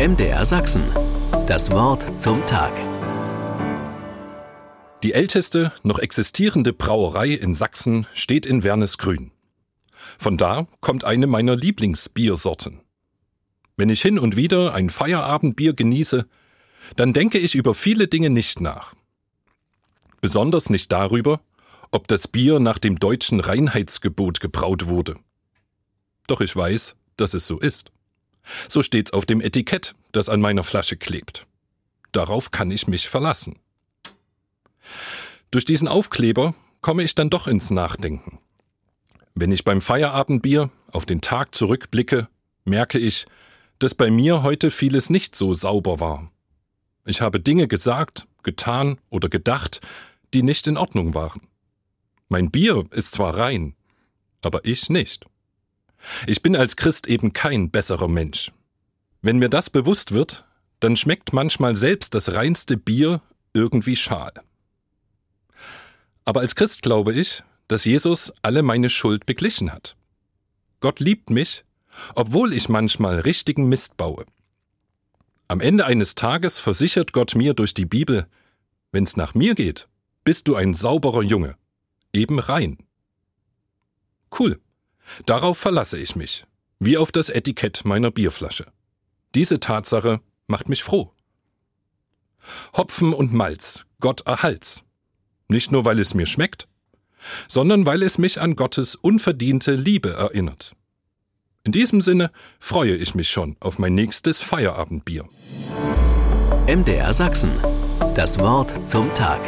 MDR Sachsen. Das Wort zum Tag. Die älteste noch existierende Brauerei in Sachsen steht in Wernesgrün. Von da kommt eine meiner Lieblingsbiersorten. Wenn ich hin und wieder ein Feierabendbier genieße, dann denke ich über viele Dinge nicht nach. Besonders nicht darüber, ob das Bier nach dem deutschen Reinheitsgebot gebraut wurde. Doch ich weiß, dass es so ist. So steht's auf dem Etikett, das an meiner Flasche klebt. Darauf kann ich mich verlassen. Durch diesen Aufkleber komme ich dann doch ins Nachdenken. Wenn ich beim Feierabendbier auf den Tag zurückblicke, merke ich, dass bei mir heute vieles nicht so sauber war. Ich habe Dinge gesagt, getan oder gedacht, die nicht in Ordnung waren. Mein Bier ist zwar rein, aber ich nicht. Ich bin als Christ eben kein besserer Mensch. Wenn mir das bewusst wird, dann schmeckt manchmal selbst das reinste Bier irgendwie schal. Aber als Christ glaube ich, dass Jesus alle meine Schuld beglichen hat. Gott liebt mich, obwohl ich manchmal richtigen Mist baue. Am Ende eines Tages versichert Gott mir durch die Bibel, wenn's nach mir geht, bist du ein sauberer Junge, eben rein. Cool. Darauf verlasse ich mich, wie auf das Etikett meiner Bierflasche. Diese Tatsache macht mich froh. Hopfen und Malz, Gott erhalt's. Nicht nur, weil es mir schmeckt, sondern weil es mich an Gottes unverdiente Liebe erinnert. In diesem Sinne freue ich mich schon auf mein nächstes Feierabendbier. MDR Sachsen. Das Wort zum Tag.